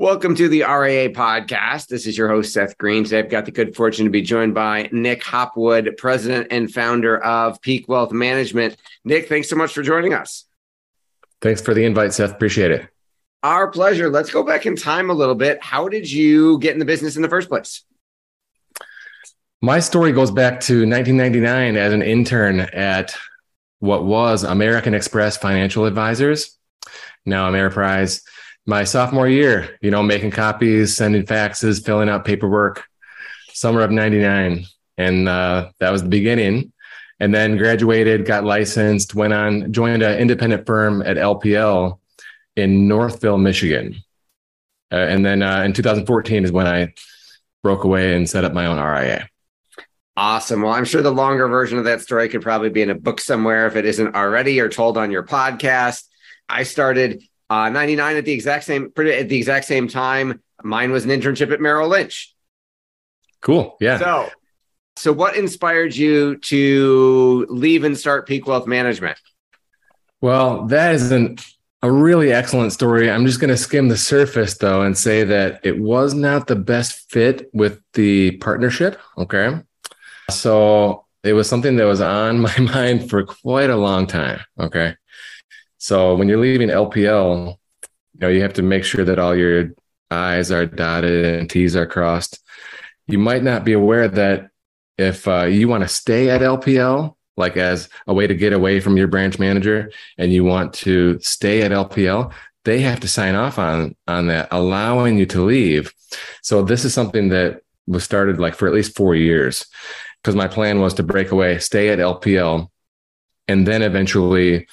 Welcome to the RIA podcast. This is your host, Seth Green. Today, I've got the good fortune to be joined by Nick Hopwood, president and founder of Peak Wealth Management. Nick, thanks so much for joining us. Thanks for the invite, Seth. Appreciate it. Our pleasure. Let's go back in time a little bit. How did you get in the business in the first place? My story goes back to 1999 as an intern at what was American Express Financial Advisors, now Ameriprise my sophomore year, you know, making copies, sending faxes, filling out paperwork, summer of 99. And uh, that was the beginning. And then graduated, got licensed, went on, joined an independent firm at LPL in Northville, Michigan. Uh, and then uh, in 2014 is when I broke away and set up my own RIA. Awesome. Well, I'm sure the longer version of that story could probably be in a book somewhere if it isn't already or told on your podcast. I started uh, 99 at the exact same pretty at the exact same time. Mine was an internship at Merrill Lynch. Cool. Yeah. So, so what inspired you to leave and start Peak Wealth Management? Well, that is an, a really excellent story. I'm just going to skim the surface though and say that it was not the best fit with the partnership. Okay. So it was something that was on my mind for quite a long time. Okay. So when you're leaving LPL, you know, you have to make sure that all your I's are dotted and T's are crossed. You might not be aware that if uh, you want to stay at LPL, like as a way to get away from your branch manager, and you want to stay at LPL, they have to sign off on on that, allowing you to leave. So this is something that was started like for at least four years, because my plan was to break away, stay at LPL, and then eventually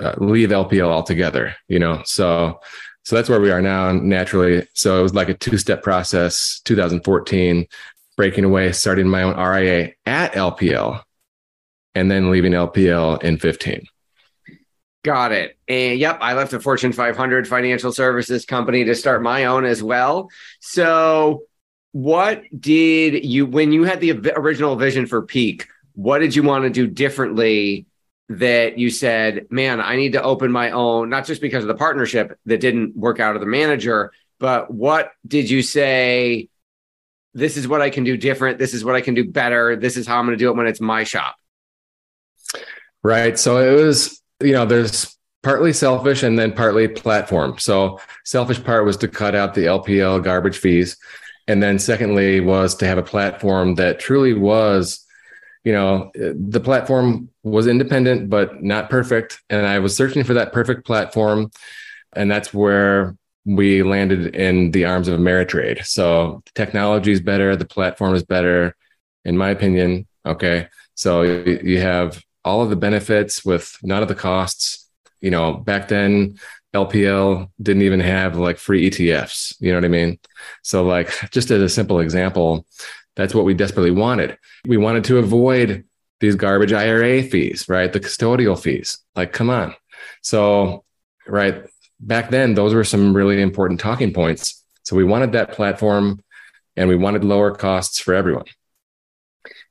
uh, leave LPL altogether, you know. So so that's where we are now naturally. So it was like a two-step process, 2014, breaking away, starting my own RIA at LPL and then leaving LPL in 15. Got it. And yep, I left a Fortune 500 financial services company to start my own as well. So, what did you, when you had the original vision for Peak, what did you want to do differently that you said, man, I need to open my own, not just because of the partnership that didn't work out of the manager, but what did you say? This is what I can do different. This is what I can do better. This is how I'm going to do it when it's my shop. Right. So it was, you know, there's partly selfish and then partly platform. So selfish part was to cut out the LPL garbage fees. And then secondly was to have a platform that truly was you know, the platform was independent, but not perfect. And I was searching for that perfect platform. And that's where we landed in the arms of Ameritrade. So the technology is better, the platform is better, in my opinion. Okay. So you have all of the benefits with none of the costs. You know, back then, LPL didn't even have like free ETFs. You know what I mean? So, like, just as a simple example, that's what we desperately wanted. We wanted to avoid these garbage IRA fees, right? The custodial fees. Like, come on. So, right back then, those were some really important talking points. So, we wanted that platform and we wanted lower costs for everyone.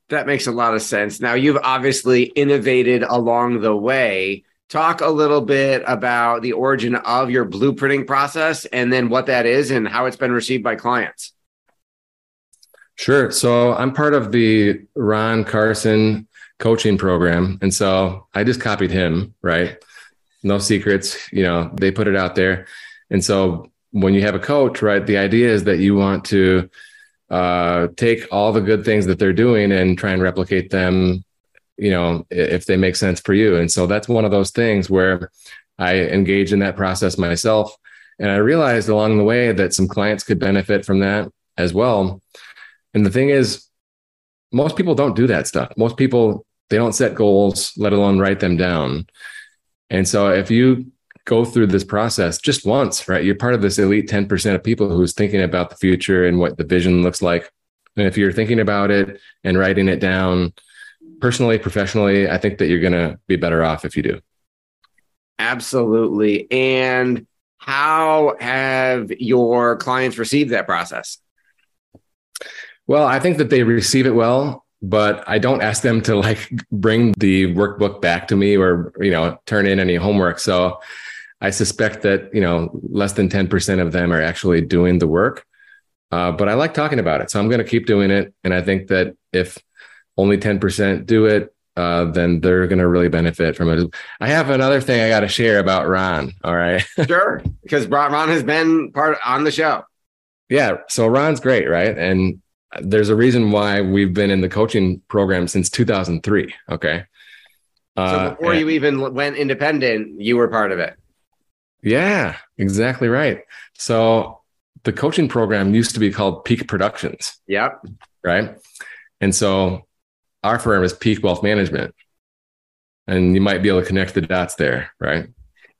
That makes a lot of sense. Now, you've obviously innovated along the way. Talk a little bit about the origin of your blueprinting process and then what that is and how it's been received by clients. Sure. So I'm part of the Ron Carson coaching program. And so I just copied him, right? No secrets, you know, they put it out there. And so when you have a coach, right, the idea is that you want to uh, take all the good things that they're doing and try and replicate them, you know, if they make sense for you. And so that's one of those things where I engage in that process myself. And I realized along the way that some clients could benefit from that as well. And the thing is, most people don't do that stuff. Most people, they don't set goals, let alone write them down. And so if you go through this process just once, right? You're part of this elite 10% of people who's thinking about the future and what the vision looks like. And if you're thinking about it and writing it down personally, professionally, I think that you're going to be better off if you do. Absolutely. And how have your clients received that process? Well, I think that they receive it well, but I don't ask them to like bring the workbook back to me or, you know, turn in any homework. So I suspect that, you know, less than 10% of them are actually doing the work. Uh, but I like talking about it. So I'm going to keep doing it. And I think that if only 10% do it, uh, then they're going to really benefit from it. I have another thing I got to share about Ron. All right. sure. Because Ron has been part on the show. Yeah. So Ron's great. Right. And there's a reason why we've been in the coaching program since 2003. Okay. Uh, so before and, you even went independent, you were part of it. Yeah, exactly right. So the coaching program used to be called Peak Productions. Yep. Right. And so our firm is Peak Wealth Management. And you might be able to connect the dots there, right?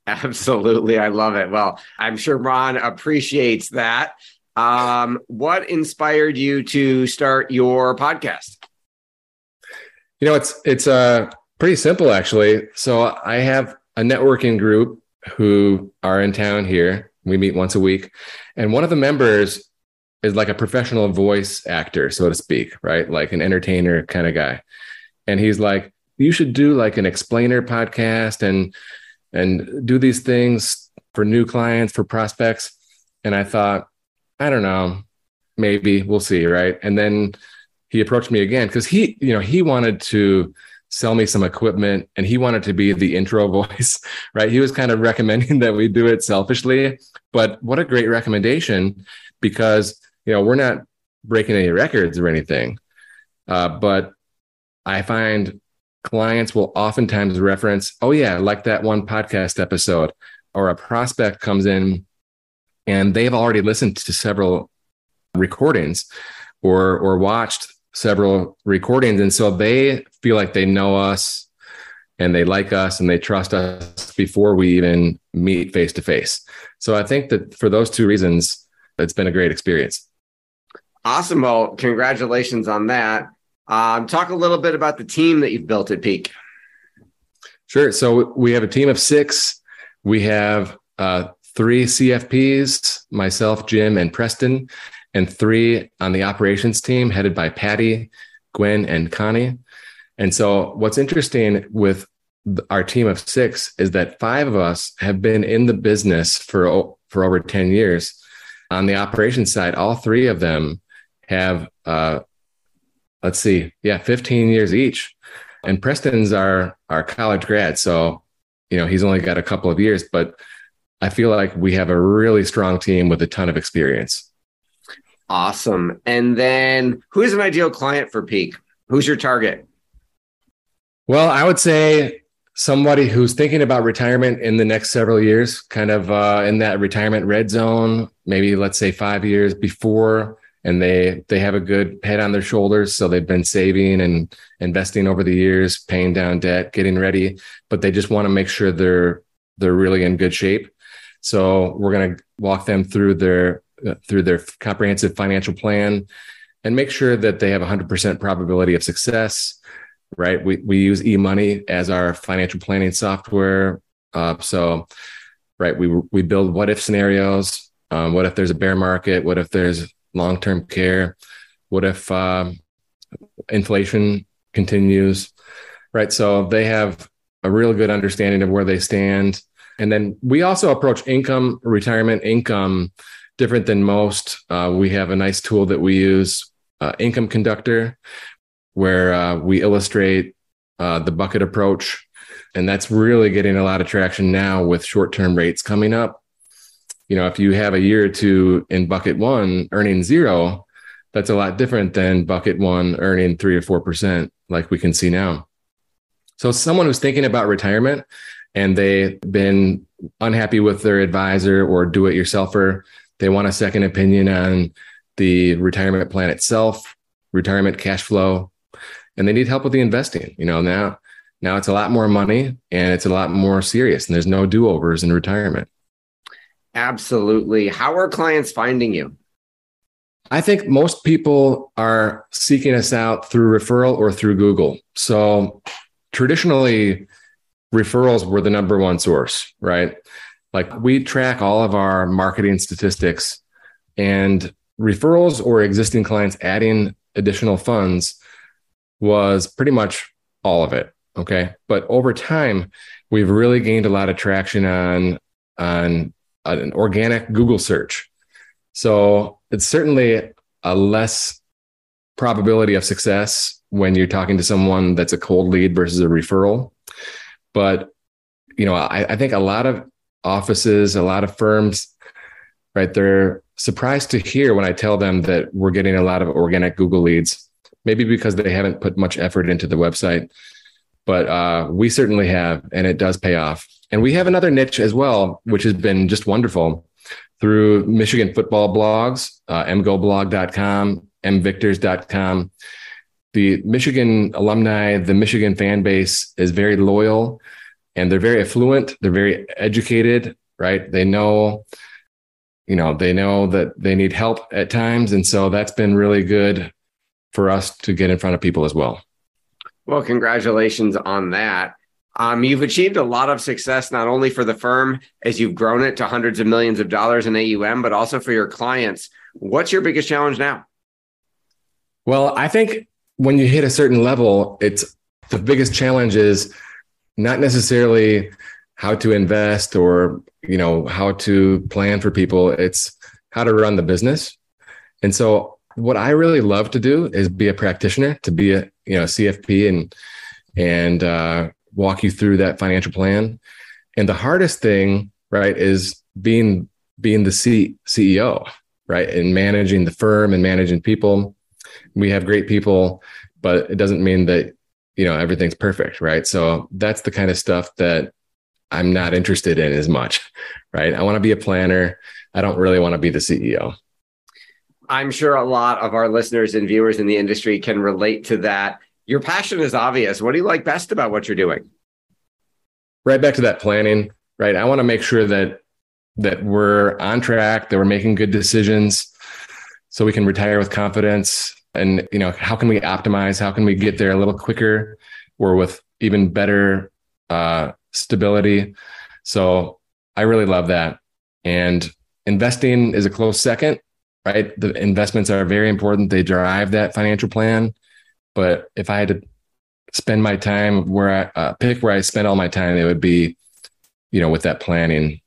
Absolutely. I love it. Well, I'm sure Ron appreciates that. Um, what inspired you to start your podcast? You know, it's it's uh pretty simple actually. So I have a networking group who are in town here. We meet once a week. And one of the members is like a professional voice actor, so to speak, right? Like an entertainer kind of guy. And he's like, you should do like an explainer podcast and and do these things for new clients, for prospects. And I thought, I don't know, maybe we'll see, right? And then he approached me again because he, you know, he wanted to sell me some equipment and he wanted to be the intro voice, right? He was kind of recommending that we do it selfishly, but what a great recommendation because, you know, we're not breaking any records or anything. Uh, but I find clients will oftentimes reference, oh, yeah, like that one podcast episode, or a prospect comes in and they've already listened to several recordings or or watched several recordings. And so they feel like they know us and they like us and they trust us before we even meet face to face. So I think that for those two reasons, it's been a great experience. Awesome. Well, congratulations on that. Um, talk a little bit about the team that you've built at Peak. Sure. So we have a team of six. We have uh, three CFPs, myself, Jim, and Preston and three on the operations team headed by Patty, Gwen, and Connie. And so, what's interesting with our team of six is that five of us have been in the business for, for over 10 years. On the operations side, all three of them have, uh, let's see, yeah, 15 years each. And Preston's our, our college grad. So, you know, he's only got a couple of years, but I feel like we have a really strong team with a ton of experience. Awesome. And then who's an ideal client for Peak? Who's your target? Well, I would say somebody who's thinking about retirement in the next several years, kind of uh, in that retirement red zone, maybe let's say five years before, and they they have a good head on their shoulders, so they've been saving and investing over the years, paying down debt, getting ready, but they just want to make sure they're they're really in good shape. So we're going to walk them through their uh, through their comprehensive financial plan and make sure that they have 100% probability of success right? We, we use emoney as our financial planning software. Uh, so right we we build what if scenarios. Um, what if there's a bear market? What if there's long-term care? What if um, inflation continues? Right so they have a real good understanding of where they stand and then we also approach income retirement income different than most. Uh, we have a nice tool that we use, uh, Income Conductor, where uh, we illustrate uh, the bucket approach. And that's really getting a lot of traction now with short term rates coming up. you know, if you have a year or two in bucket one earning zero, that's a lot different than bucket one earning three or 4%, like we can see now. So, someone who's thinking about retirement and they've been unhappy with their advisor or do it yourselfer, they want a second opinion on the retirement plan itself, retirement cash flow, and they need help with the investing. You know, now now it's a lot more money and it's a lot more serious and there's no do-overs in retirement. Absolutely. How are clients finding you? I think most people are seeking us out through referral or through Google. So traditionally, referrals were the number one source, right? Like we track all of our marketing statistics and referrals or existing clients adding additional funds was pretty much all of it. Okay. But over time, we've really gained a lot of traction on, on an organic Google search. So it's certainly a less probability of success when you're talking to someone that's a cold lead versus a referral. But, you know, I, I think a lot of offices, a lot of firms, right, they're surprised to hear when I tell them that we're getting a lot of organic Google leads, maybe because they haven't put much effort into the website. But uh, we certainly have, and it does pay off. And we have another niche as well, which has been just wonderful through Michigan football blogs, uh, mgoblog.com, mvictors.com. The Michigan alumni, the Michigan fan base is very loyal and they're very affluent. They're very educated, right? They know, you know, they know that they need help at times. And so that's been really good for us to get in front of people as well. Well, congratulations on that. Um, you've achieved a lot of success not only for the firm as you've grown it to hundreds of millions of dollars in AUM, but also for your clients. What's your biggest challenge now? Well, I think when you hit a certain level, it's the biggest challenge is not necessarily how to invest or you know how to plan for people. It's how to run the business. And so, what I really love to do is be a practitioner, to be a you know CFP and and uh, walk you through that financial plan. And the hardest thing, right, is being being the C- CEO, right, and managing the firm and managing people. We have great people, but it doesn't mean that you know everything's perfect, right? So that's the kind of stuff that I'm not interested in as much, right? I want to be a planner. I don't really want to be the CEO. I'm sure a lot of our listeners and viewers in the industry can relate to that your passion is obvious. What do you like best about what you're doing? Right back to that planning, right? I want to make sure that that we're on track, that we're making good decisions so we can retire with confidence. And you know, how can we optimize? How can we get there a little quicker or with even better uh, stability? So I really love that. And investing is a close second, right? The investments are very important. They drive that financial plan. But if I had to spend my time where I uh, pick where I spend all my time, it would be, you know, with that planning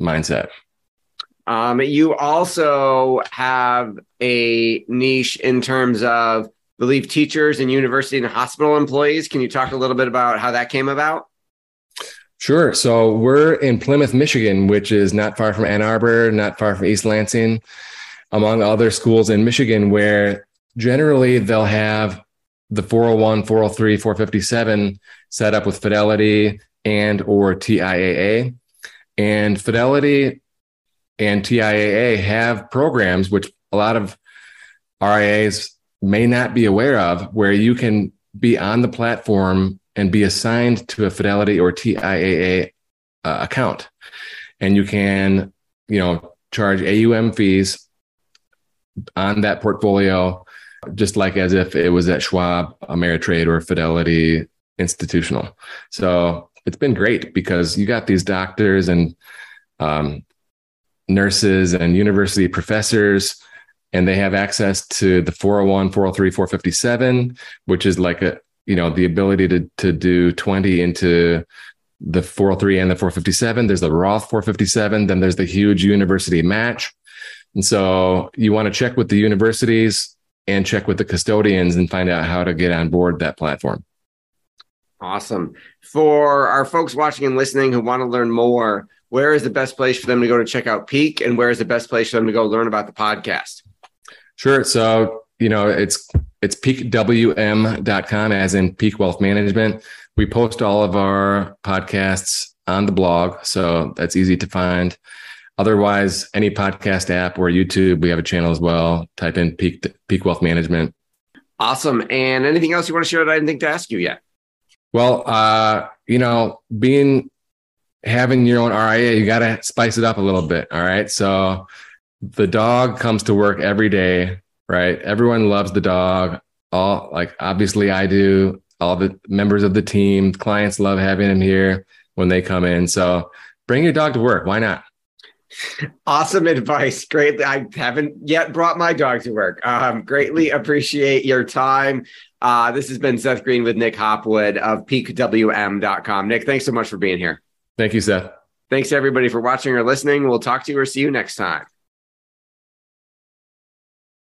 mindset. Um, you also have a niche in terms of, believe, teachers and university and hospital employees. Can you talk a little bit about how that came about? Sure. So we're in Plymouth, Michigan, which is not far from Ann Arbor, not far from East Lansing, among other schools in Michigan, where generally they'll have the 401 403 457 set up with fidelity and or tiaa and fidelity and tiaa have programs which a lot of rias may not be aware of where you can be on the platform and be assigned to a fidelity or tiaa uh, account and you can you know charge aum fees on that portfolio just like as if it was at Schwab, Ameritrade, or Fidelity Institutional. So it's been great because you got these doctors and um, nurses and university professors, and they have access to the 401, 403, 457, which is like a you know the ability to to do 20 into the 403 and the 457. There's the Roth 457. Then there's the huge university match. And so you want to check with the universities and check with the custodians and find out how to get on board that platform. Awesome. For our folks watching and listening who want to learn more, where is the best place for them to go to check out Peak and where is the best place for them to go learn about the podcast? Sure. So, you know, it's it's peakwm.com as in peak wealth management. We post all of our podcasts on the blog, so that's easy to find. Otherwise, any podcast app or YouTube, we have a channel as well. Type in peak peak wealth management. Awesome. And anything else you want to share that I didn't think to ask you yet? Well, uh, you know, being having your own RIA, you got to spice it up a little bit. All right. So the dog comes to work every day, right? Everyone loves the dog. All like obviously I do. All the members of the team, clients love having him here when they come in. So bring your dog to work. Why not? Awesome advice. Great. I haven't yet brought my dog to work. Um, greatly appreciate your time. Uh, this has been Seth Green with Nick Hopwood of peakwm.com. Nick, thanks so much for being here. Thank you, Seth. Thanks everybody for watching or listening. We'll talk to you or see you next time.